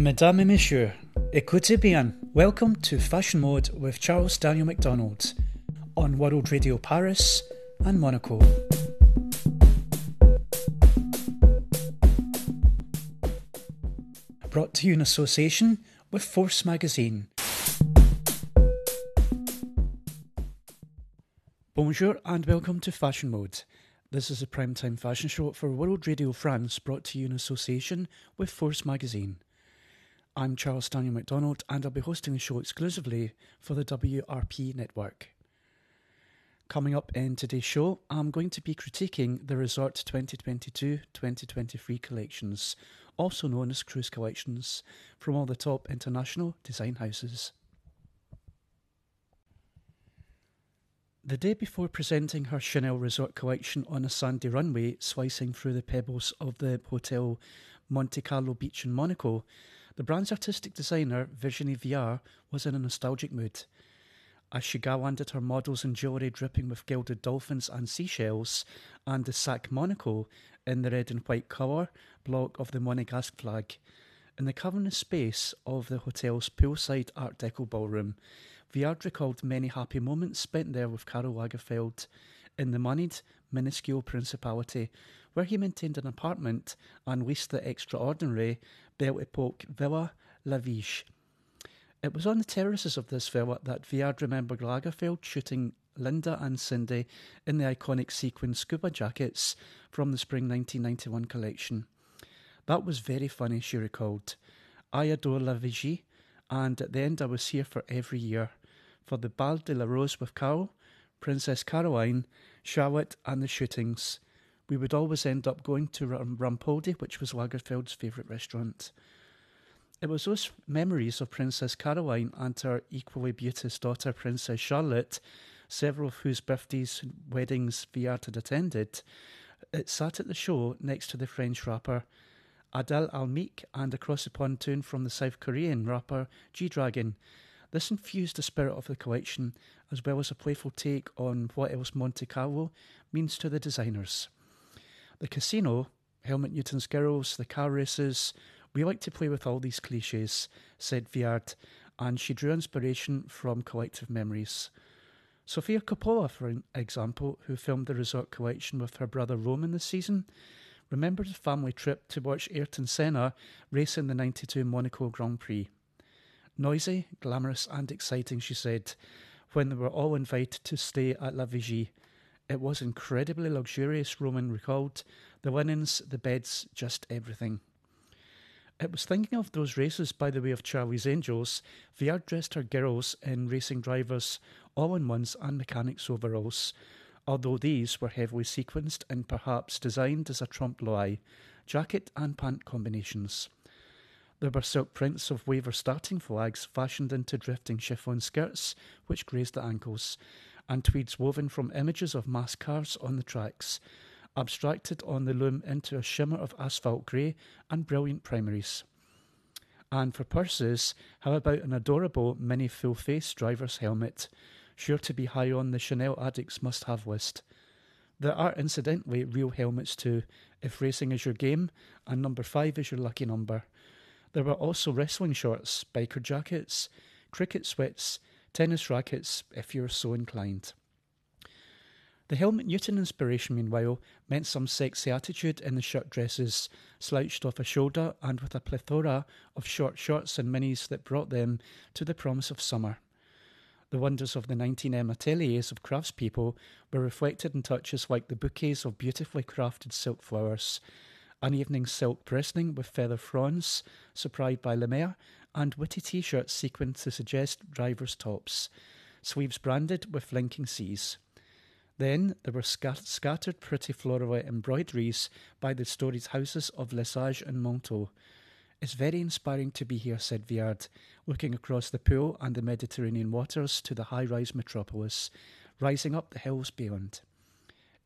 Mesdames et Monsieur, écoutez bien. Welcome to Fashion Mode with Charles Daniel McDonald on World Radio Paris and Monaco. Brought to you in association with Force Magazine. Bonjour and welcome to Fashion Mode. This is a primetime fashion show for World Radio France brought to you in association with Force Magazine. I'm Charles Daniel McDonald and I'll be hosting the show exclusively for the WRP network. Coming up in today's show, I'm going to be critiquing the Resort 2022 2023 collections, also known as cruise collections, from all the top international design houses. The day before presenting her Chanel Resort collection on a sandy runway slicing through the pebbles of the Hotel Monte Carlo Beach in Monaco, the brand's artistic designer, Virginie Viard, was in a nostalgic mood. As she gallanted her models in jewellery dripping with gilded dolphins and seashells, and the Sac Monaco in the red and white colour block of the Monegasque flag, in the cavernous space of the hotel's poolside Art Deco ballroom, Viard recalled many happy moments spent there with Karl Lagerfeld in the moneyed, minuscule principality, where he maintained an apartment and leased the extraordinary Belle Epoque Villa La Vigie. It was on the terraces of this villa that Viard remembered Lagerfeld shooting Linda and Cindy in the iconic sequin scuba jackets from the spring 1991 collection. That was very funny, she recalled. I adore La Vigie, and at the end I was here for every year for the Bal de la Rose with Carol, Princess Caroline, Charlotte, and the shootings. We would always end up going to Rampoldi, which was Lagerfeld's favourite restaurant. It was those memories of Princess Caroline and her equally beauteous daughter, Princess Charlotte, several of whose birthdays and weddings Viard had attended. It sat at the show next to the French rapper Abd al Malik and across the pontoon from the South Korean rapper G Dragon. This infused the spirit of the collection, as well as a playful take on what else Monte Carlo means to the designers. The casino, Helmut Newton's girls, the car races, we like to play with all these cliches, said Viard, and she drew inspiration from collective memories. Sofia Coppola, for example, who filmed the resort collection with her brother Roman this season, remembered a family trip to watch Ayrton Senna race in the 92 Monaco Grand Prix. Noisy, glamorous, and exciting, she said, when they were all invited to stay at La Vigie. It was incredibly luxurious, Roman recalled. The linens, the beds, just everything. It was thinking of those races by the way of Charlie's Angels. Viard dressed her girls in racing drivers, all in ones, and mechanics overalls, although these were heavily sequenced and perhaps designed as a trompe l'oeil, jacket and pant combinations. There were silk prints of waver starting flags fashioned into drifting chiffon skirts, which grazed the ankles, and tweeds woven from images of mass cars on the tracks, abstracted on the loom into a shimmer of asphalt grey and brilliant primaries. And for purses, how about an adorable mini full face driver's helmet, sure to be high on the Chanel addicts must have list? There are incidentally real helmets too, if racing is your game, and number five is your lucky number. There were also wrestling shorts, biker jackets, cricket sweats, tennis rackets, if you're so inclined. The Helmut Newton inspiration, meanwhile, meant some sexy attitude in the shirt dresses, slouched off a shoulder and with a plethora of short shorts and minis that brought them to the promise of summer. The wonders of the 19M ateliers of craftspeople were reflected in touches like the bouquets of beautifully crafted silk flowers, an evening silk bristling with feather fronds, supplied by Lemarié, and witty t shirts sequined to suggest drivers' tops, sleeves branded with linking C's. Then there were scat- scattered pretty floral embroideries by the storied houses of Lesage and Montaut. It's very inspiring to be here, said Viard, looking across the pool and the Mediterranean waters to the high rise metropolis, rising up the hills beyond.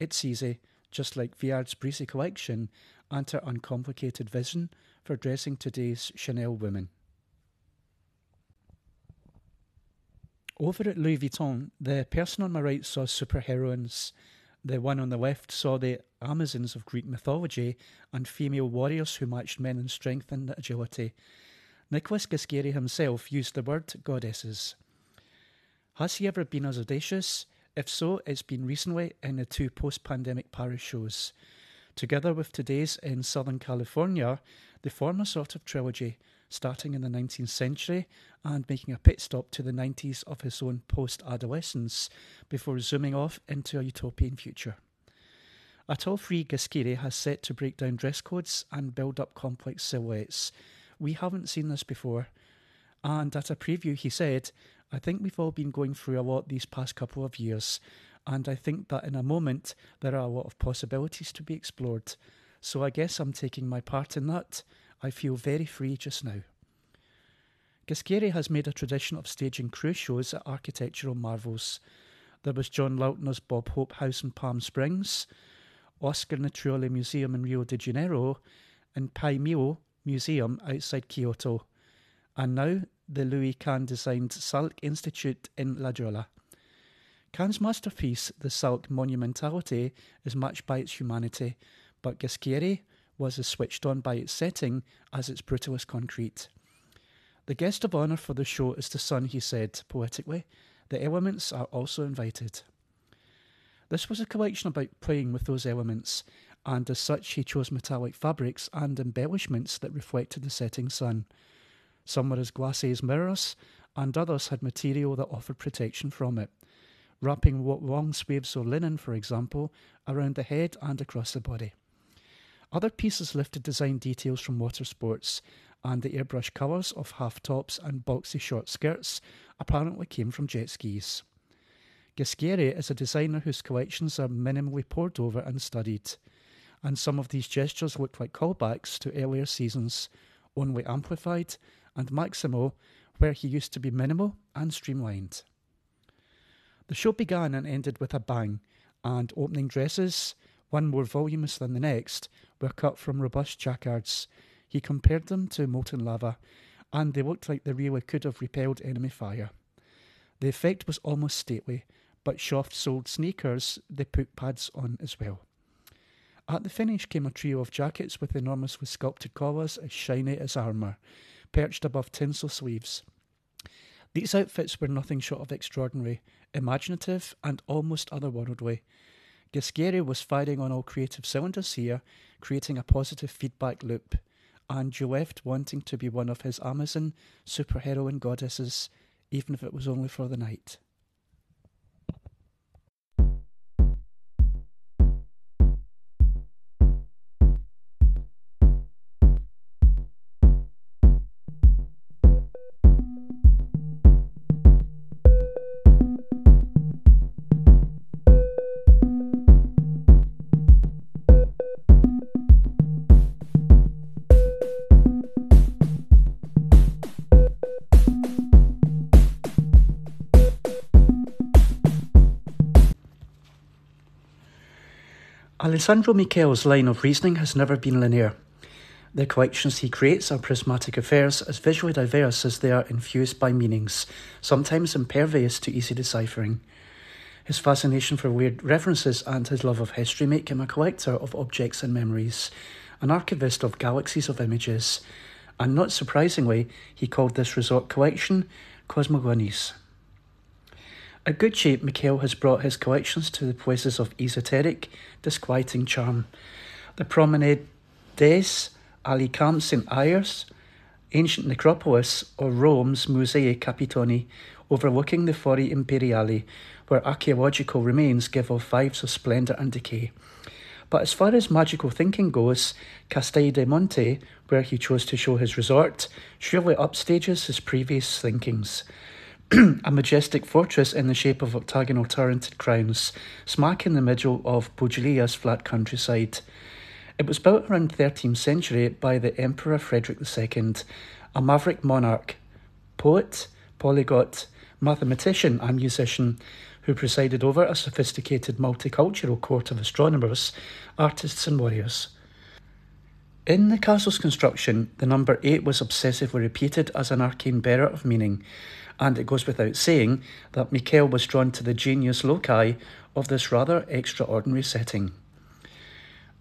It's easy, just like Viard's breezy collection, and her uncomplicated vision for dressing today's Chanel women. Over at Louis Vuitton, the person on my right saw superheroines. The one on the left saw the Amazons of Greek mythology and female warriors who matched men in strength and agility. Nicholas Ghesquiere himself used the word goddesses. Has he ever been as audacious? If so, it's been recently in the two post pandemic Paris shows. Together with today's in Southern California, they form a sort of trilogy, starting in the 19th century and making a pit stop to the 90s of his own post adolescence before zooming off into a utopian future. At all three, Ghesquiere has set to break down dress codes and build up complex silhouettes. We haven't seen this before. And at a preview, he said, I think we've all been going through a lot these past couple of years, and I think that in a moment there are a lot of possibilities to be explored. So I guess I'm taking my part in that. I feel very free just now. Ghesquiere has made a tradition of staging cruise shows at architectural marvels. There was John Lautner's Bob Hope House in Palm Springs, Oscar Niterói Museum in Rio de Janeiro, and Pei Miho Museum outside Kyoto. And now the Louis Kahn designed Salk Institute in La Jolla. Kahn's masterpiece, the Salk Monumentality, is matched by its humanity, but Ghesquiere was as switched on by its setting as its brutalist concrete. The guest of honour for the show is the sun, he said poetically. The elements are also invited. This was a collection about playing with those elements, and as such, he chose metallic fabrics and embellishments that reflected the setting sun. Some were as glassy as mirrors, and others had material that offered protection from it, wrapping long swathes of linen, for example, around the head and across the body. Other pieces lifted design details from water sports, and the airbrush colours of half tops and boxy short skirts apparently came from jet skis. Ghesquiere is a designer whose collections are minimally pored over and studied, and some of these gestures look like callbacks to earlier seasons, only amplified and Maximo, where he used to be minimal and streamlined. The show began and ended with a bang, and opening dresses, one more voluminous than the next, were cut from robust jacquards. He compared them to molten lava, and they looked like they really could have repelled enemy fire. The effect was almost stately, but Shoft sold sneakers they put pads on as well. At the finish came a trio of jackets with enormously sculpted collars as shiny as armour, perched above tinsel sleeves. These outfits were nothing short of extraordinary, imaginative, and almost otherworldly. Ghesquiere was firing on all creative cylinders here, creating a positive feedback loop, and you left wanting to be one of his Amazon superheroine goddesses, even if it was only for the night. Alessandro Michele's line of reasoning has never been linear. The collections he creates are prismatic affairs, as visually diverse as they are infused by meanings, sometimes impervious to easy deciphering. His fascination for weird references and his love of history make him a collector of objects and memories, an archivist of galaxies of images, and not surprisingly, he called this resort collection Cosmogonies. At good shape, Michele has brought his collections to the places of esoteric, disquieting charm. The Promenade des Camps in Arles, ancient necropolis, or Rome's Musei Capitolini, overlooking the Fori Imperiali, where archaeological remains give off vibes of splendour and decay. But as far as magical thinking goes, Castel del Monte, where he chose to show his resort, surely upstages his previous thinkings. A majestic fortress in the shape of octagonal turreted crowns, smack in the middle of Puglia's flat countryside. It was built around the 13th century by the Emperor Frederick II, a maverick monarch, poet, polyglot, mathematician, and musician who presided over a sophisticated multicultural court of astronomers, artists, and warriors. In the castle's construction, the number 8 was obsessively repeated as an arcane bearer of meaning, and it goes without saying that Michele was drawn to the genius loci of this rather extraordinary setting.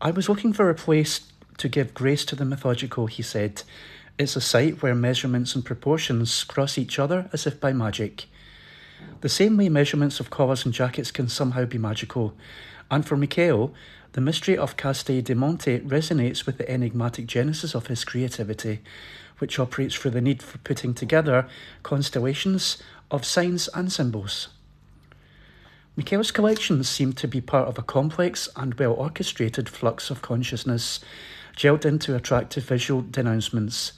I was looking for a place to give grace to the mythological, he said. It's a site where measurements and proportions cross each other as if by magic. The same way measurements of collars and jackets can somehow be magical. And for Michele, the mystery of Castel del Monte resonates with the enigmatic genesis of his creativity, which operates through the need for putting together constellations of signs and symbols. Michele's collections seem to be part of a complex and well orchestrated flux of consciousness, gelled into attractive visual denouncements.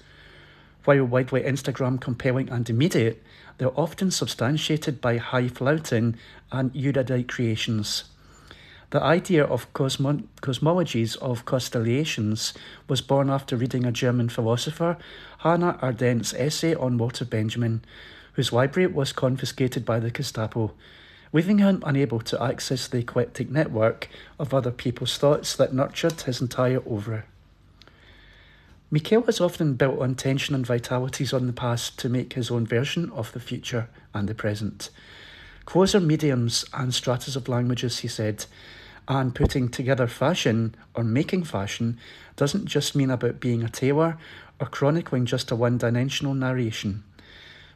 While widely Instagram compelling and immediate, they're often substantiated by high flouting and erudite creations. The idea of cosmo- cosmologies of constellations was born after reading a German philosopher, Hannah Arendt's essay on Walter Benjamin, whose library was confiscated by the Gestapo leaving him unable to access the eclectic network of other people's thoughts that nurtured his entire oeuvre. Michele has often built on tension and vitalities on the past to make his own version of the future and the present. Closer mediums and stratas of languages, he said, and putting together fashion or making fashion doesn't just mean about being a tailor or chronicling just a one dimensional narration.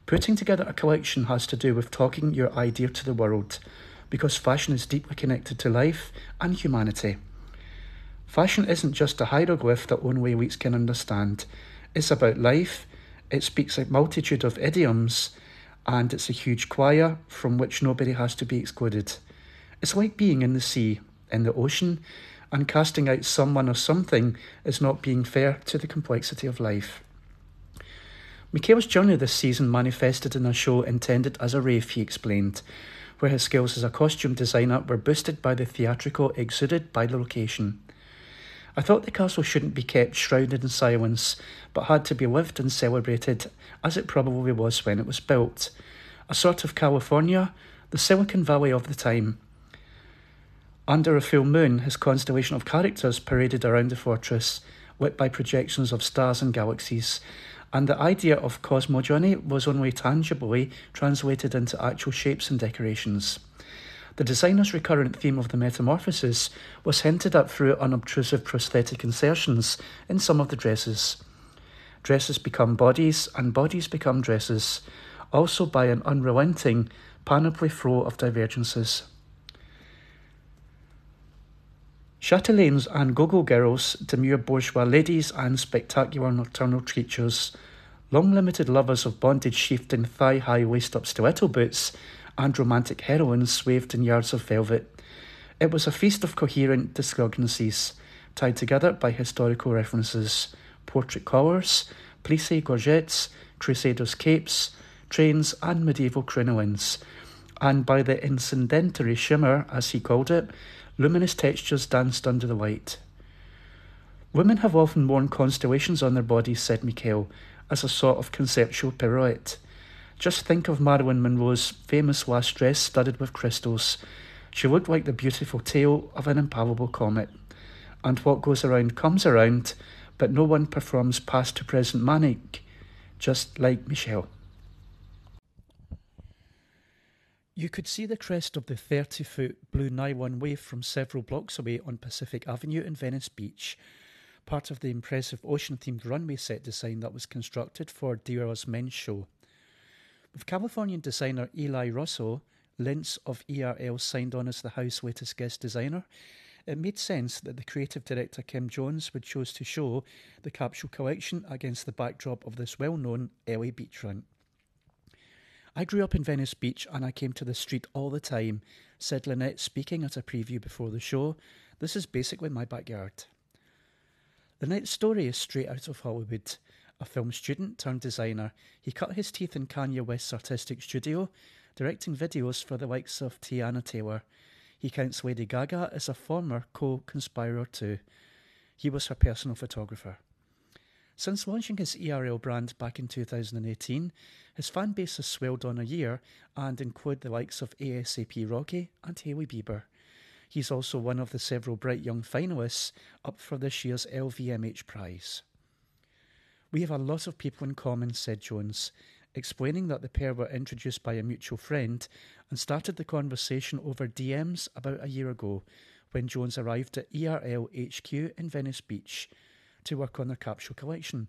Putting together a collection has to do with talking your idea to the world, because fashion is deeply connected to life and humanity. Fashion isn't just a hieroglyph that only elites can understand. It's about life, it speaks a multitude of idioms, and it's a huge choir from which nobody has to be excluded. It's like being in the sea, in the ocean, and casting out someone or something is not being fair to the complexity of life. Michele's journey this season manifested in a show intended as a rave, he explained, where his skills as a costume designer were boosted by the theatrical exuded by the location. I thought the castle shouldn't be kept shrouded in silence, but had to be lived and celebrated, as it probably was when it was built. A sort of California, the Silicon Valley of the time. Under a full moon, his constellation of characters paraded around the fortress, lit by projections of stars and galaxies, and the idea of cosmogony was only tangibly translated into actual shapes and decorations. The designer's recurrent theme of the metamorphosis was hinted at through unobtrusive prosthetic insertions in some of the dresses. Dresses become bodies, and bodies become dresses, also by an unrelenting panoply flow of divergences. Chatelaines and go-go girls, demure bourgeois ladies and spectacular nocturnal creatures, long-limited lovers of bondage in thigh-high waist-up stiletto boots, and romantic heroines swathed in yards of velvet. It was a feast of coherent discognacies, tied together by historical references, portrait collars, plissé gorgets, crusaders' capes, trains, and medieval crinolines, and by the incendentary shimmer, as he called it, Luminous textures danced under the light. Women have often worn constellations on their bodies, said Michele, as a sort of conceptual pirouette. Just think of Marilyn Monroe's famous last dress studded with crystals. She looked like the beautiful tail of an impalpable comet. And what goes around comes around, but no one performs past to present manic, just like Michele. You could see the crest of the 30 foot blue nylon wave from several blocks away on Pacific Avenue in Venice Beach, part of the impressive ocean themed runway set design that was constructed for Dior's men's show. With Californian designer Eli Russell, Linnetz of ERL signed on as the house latest guest designer, it made sense that the creative director Kim Jones would choose to show the capsule collection against the backdrop of this well known LA beachfront. I grew up in Venice Beach and I came to the street all the time, said Linnetz, speaking at a preview before the show. This is basically my backyard. Linnetz's story is straight out of Hollywood. A film student turned designer, he cut his teeth in Kanye West's artistic studio, directing videos for the likes of Teyana Taylor. He counts Lady Gaga as a former co conspirator too. He was her personal photographer. Since launching his ERL brand back in 2018, his fan base has swelled on a year and include the likes of ASAP Rocky and Hailey Bieber. He's also one of the several bright young finalists up for this year's LVMH prize. We have a lot of people in common, said Jones, explaining that the pair were introduced by a mutual friend and started the conversation over DMs about a year ago when Jones arrived at ERL HQ in Venice Beach to work on their capsule collection.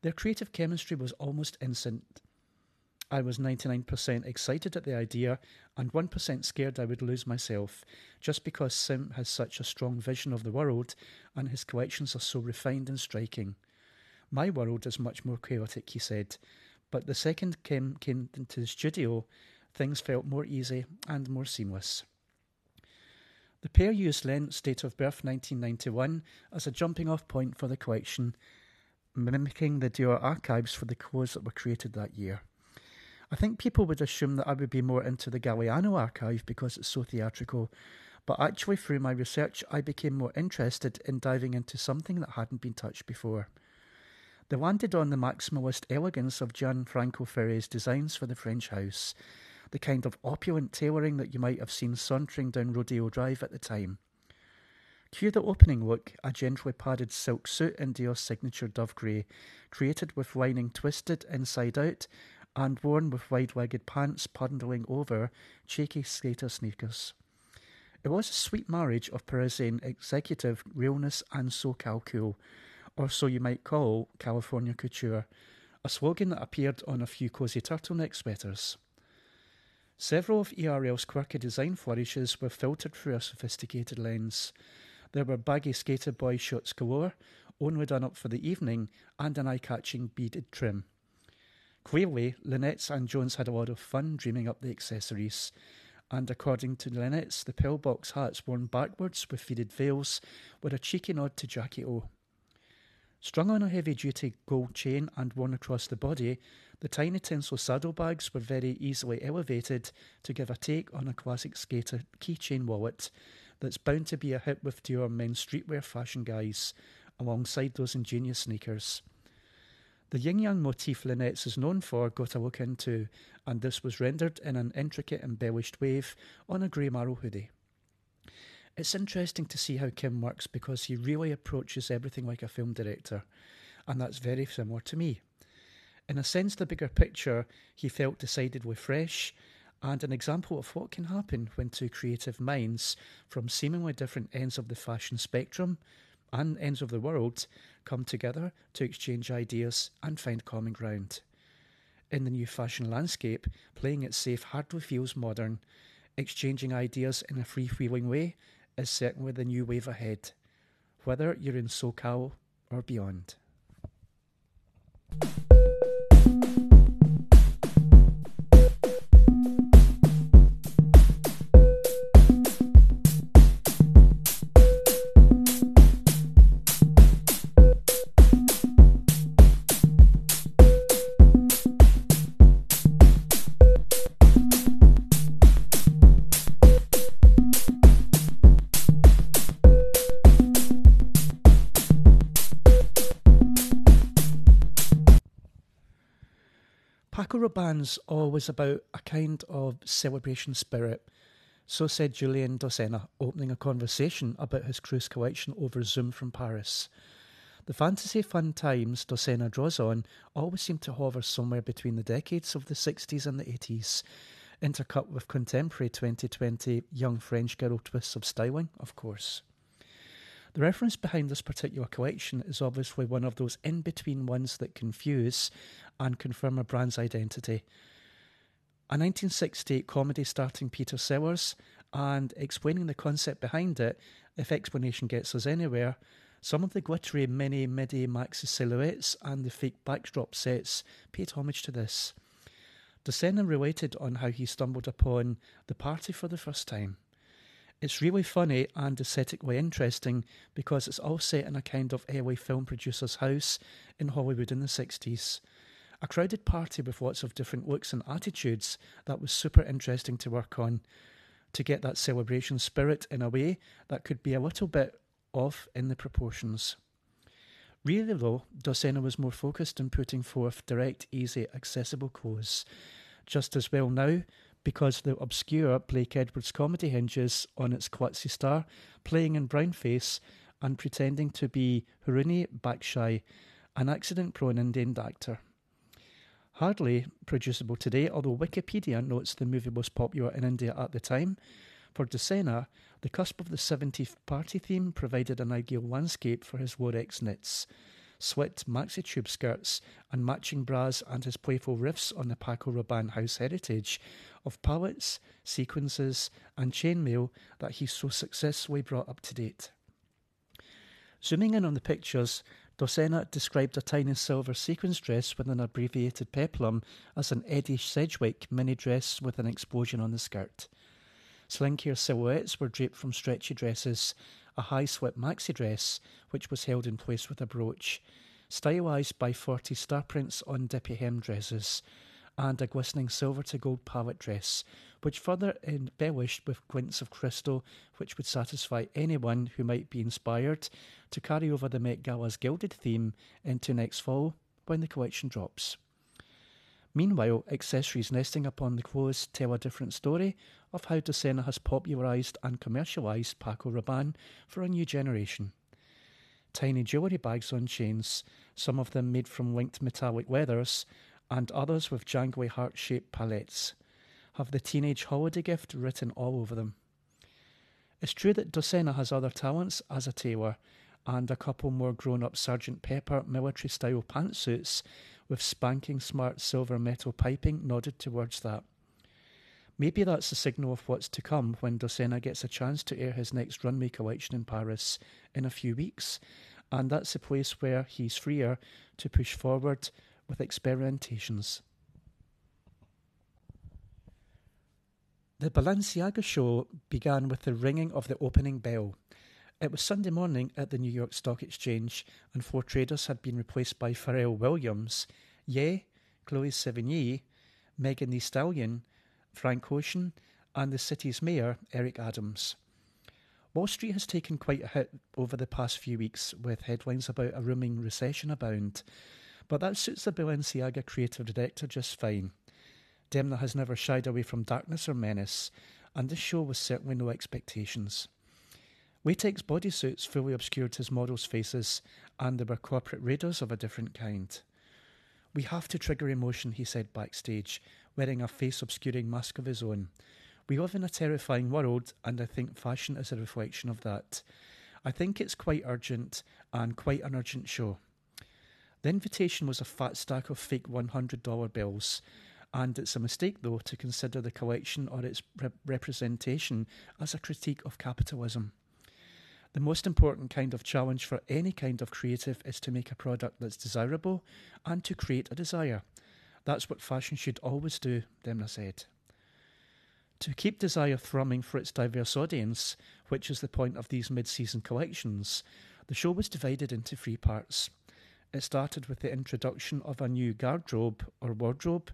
Their creative chemistry was almost instant. I was 99% excited at the idea and 1% scared I would lose myself, just because Sim has such a strong vision of the world and his collections are so refined and striking. My world is much more chaotic, he said, but the second Kim came into the studio, things felt more easy and more seamless. The pair used Linnetz's date of birth 1991 as a jumping off point for the collection, mimicking the Dior archives for the clothes that were created that year. I think people would assume that I would be more into the Galliano archive because it's so theatrical, but actually, through my research, I became more interested in diving into something that hadn't been touched before. They landed on the maximalist elegance of Gianfranco Ferré's designs for the French house, the kind of opulent tailoring that you might have seen sauntering down Rodeo Drive at the time. Cue the opening look, a gently padded silk suit in Dior's signature dove grey, created with lining twisted inside out and worn with wide legged pants bundling over cheeky skater sneakers. It was a sweet marriage of Parisian executive realness and SoCal cool, or so you might call California couture, a slogan that appeared on a few cosy turtleneck sweaters. Several of ERL's quirky design flourishes were filtered through a sophisticated lens. There were baggy skater boy shots galore, only done up for the evening, and an eye catching beaded trim. Clearly, Linnetz and Jones had a lot of fun dreaming up the accessories, and according to Linnetz, the pillbox hats worn backwards with faded veils were a cheeky nod to Jackie O. Strung on a heavy duty gold chain and worn across the body, the tiny tinsel saddlebags were very easily elevated to give a take on a classic skater keychain wallet that's bound to be a hit with Dior men's streetwear fashion guys, alongside those ingenious sneakers. The yin yang motif Linnetz is known for got a look into, and this was rendered in an intricate embellished wave on a grey marrow hoodie. It's interesting to see how Kim works because he really approaches everything like a film director, and that's very similar to me. In a sense, the bigger picture he felt decidedly fresh, and an example of what can happen when two creative minds from seemingly different ends of the fashion spectrum and ends of the world come together to exchange ideas and find common ground. In the new fashion landscape, playing it safe hardly feels modern. Exchanging ideas in a free-wheeling way is certainly the new wave ahead, whether you're in SoCal or beyond. Rabanne's always about a kind of celebration spirit. So said Julien Dossena, opening a conversation about his cruise collection over Zoom from Paris. The fantasy fun times Dossena draws on always seem to hover somewhere between the decades of the 60s and the 80s, intercut with contemporary 2020 young French girl twists of styling, of course. The reference behind this particular collection is obviously one of those in between ones that confuse and confirm a brand's identity. A 1968 comedy starting Peter Sellers and explaining the concept behind it, if explanation gets us anywhere, some of the glittery mini midi maxi silhouettes and the fake backdrop sets paid homage to this. Dossena related on how he stumbled upon the party for the first time. It's really funny and aesthetically interesting because it's all set in a kind of LA film producer's house in Hollywood in the 60s. A crowded party with lots of different looks and attitudes that was super interesting to work on to get that celebration spirit in a way that could be a little bit off in the proportions. Really, though, Dossena was more focused on putting forth direct, easy, accessible clothes. Just as well now, because the obscure Blake Edwards comedy hinges on its klutzy star playing in brownface and pretending to be Hrundi Bakshi, an accident prone Indian actor. Hardly producible today, although Wikipedia notes the movie was popular in India at the time. For Dossena, the cusp of the 70s party theme provided an ideal landscape for his Lurex knits. Slit maxi tube skirts, and matching bras, and his playful riffs on the Paco Rabanne house heritage of palettes, sequences, and chainmail that he so successfully brought up to date. Zooming in on the pictures, Dossena described a tiny silver sequins dress with an abbreviated peplum as an Edie Sedgwick mini dress with an explosion on the skirt. Slinkier silhouettes were draped from stretchy dresses, a high slip maxi dress, which was held in place with a brooch, stylised by 40 star prints on dippy hem dresses, and a glistening silver to gold palette dress, which further embellished with glints of crystal, which would satisfy anyone who might be inspired to carry over the Met Gala's gilded theme into next fall when the collection drops. Meanwhile, accessories nesting upon the clothes tell a different story of how Dossena has popularised and commercialised Paco Rabanne for a new generation. Tiny jewellery bags on chains, some of them made from linked metallic leathers, and others with jangly heart shaped palettes, have the teenage holiday gift written all over them. It's true that Dossena has other talents as a tailor, and a couple more grown up Sergeant Pepper military style pantsuits with spanking smart silver metal piping nodded towards that. Maybe that's the signal of what's to come when Dossena gets a chance to air his next runway collection in Paris in a few weeks, and that's a place where he's freer to push forward with experimentations. The Balenciaga show began with the ringing of the opening bell. It was Sunday morning at the New York Stock Exchange, and four traders had been replaced by Pharrell Williams, Ye, Chloe Sevigny, Megan Thee Stallion, Frank Ocean, and the city's mayor, Eric Adams. Wall Street has taken quite a hit over the past few weeks, with headlines about a looming recession abound. But that suits the Balenciaga creative director just fine. Demna has never shied away from darkness or menace, and this show was certainly no expectations. Latex bodysuits fully obscured his models' faces, and there were corporate raiders of a different kind. We have to trigger emotion, he said backstage, wearing a face obscuring mask of his own. We live in a terrifying world, and I think fashion is a reflection of that. I think it's quite urgent, and quite an urgent show. The invitation was a fat stack of fake $100 bills, and it's a mistake, though, to consider the collection or its rep- representation as a critique of capitalism. The most important kind of challenge for any kind of creative is to make a product that's desirable and to create a desire. That's what fashion should always do, Demna said. To keep desire thrumming for its diverse audience, which is the point of these mid season collections, the show was divided into three parts. It started with the introduction of a new garderobe or wardrobe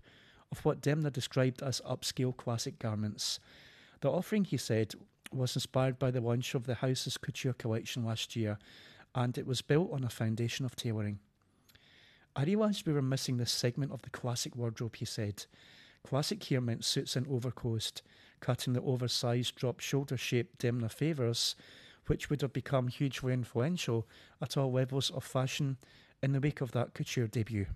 of what Demna described as upscale classic garments. The offering, he said, was inspired by the launch of the house's couture collection last year, and it was built on a foundation of tailoring. I realised we were missing this segment of the classic wardrobe, he said. Classic here meant suits and overcoat, cutting the oversized drop shoulder shape Demna favours, which would have become hugely influential at all levels of fashion in the wake of that couture debut.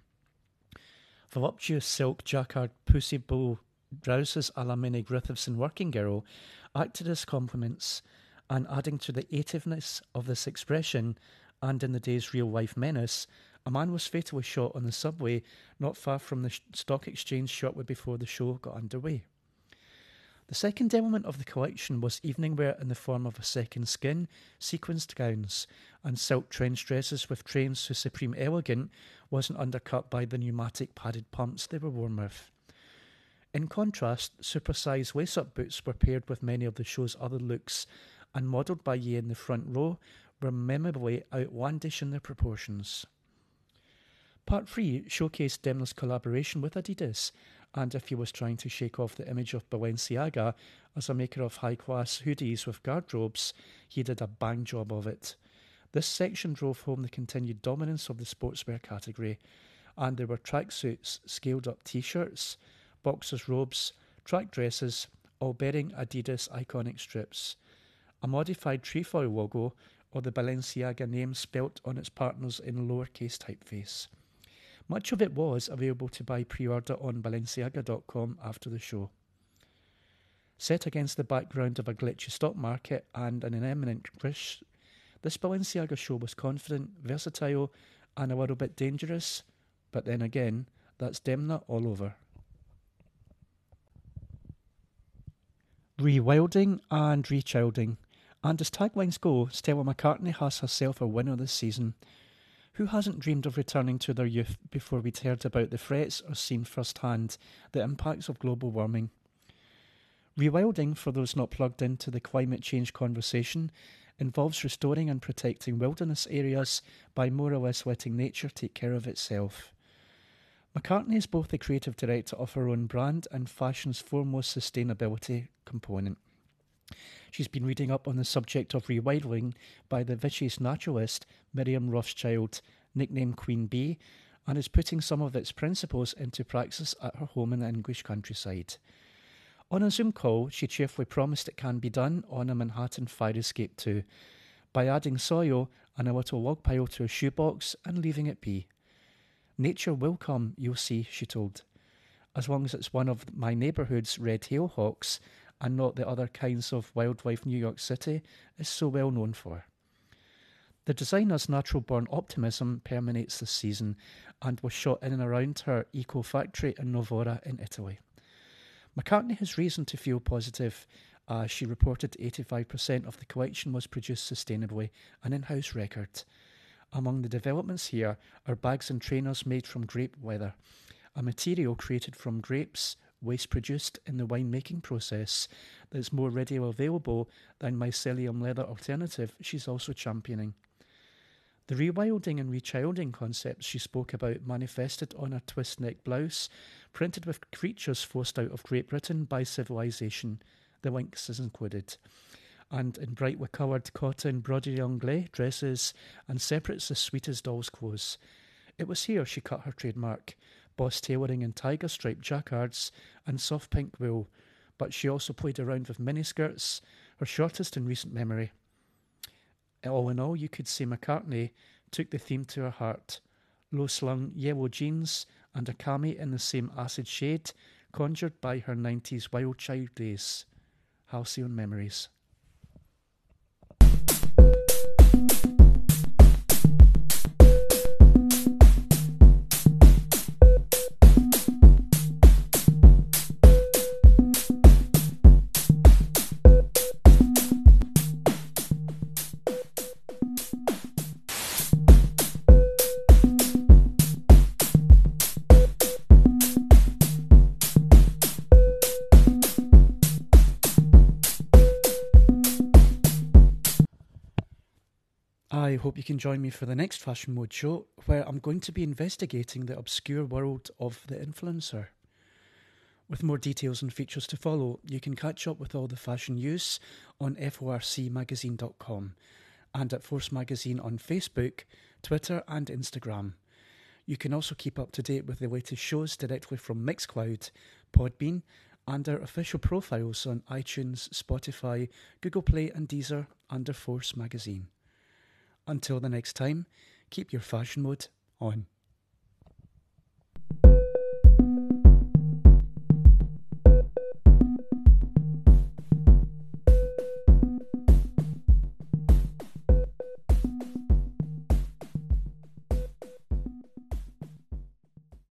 Voluptuous silk jacquard pussy bow blouses a la Minnie Griffiths Working Girl acted as complements, and adding to the ativeness of this expression, and in the day's real life menace, a man was fatally shot on the subway not far from the stock exchange shortly before the show got underway. The second element of the collection was evening wear in the form of a second skin, sequenced gowns, and silk trench dresses with trains whose supreme elegance wasn't undercut by the pneumatic padded pumps they were worn with. In contrast, supersized lace up boots were paired with many of the show's other looks, and modelled by Ye in the front row, were memorably outlandish in their proportions. Part 3 showcased Demna's collaboration with Adidas and if he was trying to shake off the image of Balenciaga as a maker of high class hoodies with guardrobes, he did a bang job of it. This section drove home the continued dominance of the sportswear category, and there were tracksuits, scaled up t shirts, boxers' robes, track dresses, all bearing Adidas iconic strips, a modified trefoil logo, or the Balenciaga name spelt on its partners in lowercase typeface. Much of it was available to buy pre order on Balenciaga.com after the show. Set against the background of a glitchy stock market and an imminent crash, this Balenciaga show was confident, versatile, and a little bit dangerous, but then again, that's Demna all over. Rewilding and rechilding. And as taglines go, Stella McCartney has herself a winner this season. Who hasn't dreamed of returning to their youth before we'd heard about the threats or seen firsthand the impacts of global warming? Rewilding, for those not plugged into the climate change conversation, involves restoring and protecting wilderness areas by more or less letting nature take care of itself. McCartney is both the creative director of her own brand and fashion's foremost sustainability component. She's been reading up on the subject of rewilding by the vicious naturalist Miriam Rothschild, nicknamed Queen Bee, and is putting some of its principles into practice at her home in the English countryside. On a Zoom call, she cheerfully promised it can be done on a Manhattan fire escape too, by adding soil and a little log pile to a shoebox and leaving it be. Nature will come, you'll see, she told, as long as it's one of my neighbourhood's red tail hawks and not the other kinds of wildlife New York City is so well known for. The designer's natural born optimism permeates this season and was shot in and around her eco factory in Novara in Italy. McCartney has reason to feel positive. Uh, she reported 85% of the collection was produced sustainably, an in house record. Among the developments here are bags and trainers made from grape leather, a material created from grapes, waste produced in the winemaking process that is more readily available than mycelium leather alternative she's also championing. The rewilding and rechilding concepts she spoke about manifested on a twist neck blouse, printed with creatures forced out of Great Britain by civilization. The lynx is included. And in brightly coloured cotton broderie anglais dresses and separates as sweet as doll's clothes. It was here she cut her trademark, boss tailoring in tiger striped jacquards and soft pink wool, but she also played around with miniskirts, her shortest in recent memory. All in all, you could say McCartney took the theme to her heart. Low slung yellow jeans and a cami in the same acid shade, conjured by her 90s wild child days. Halcyon memories. I hope you can join me for the next Fashion Mode show, where I'm going to be investigating the obscure world of the influencer. With more details and features to follow, you can catch up with all the fashion news on forcmagazine.com and at Force Magazine on Facebook, Twitter, and Instagram. You can also keep up to date with the latest shows directly from Mixcloud, Podbean, and our official profiles on iTunes, Spotify, Google Play, and Deezer under Force Magazine. Until the next time, keep your fashion mode on.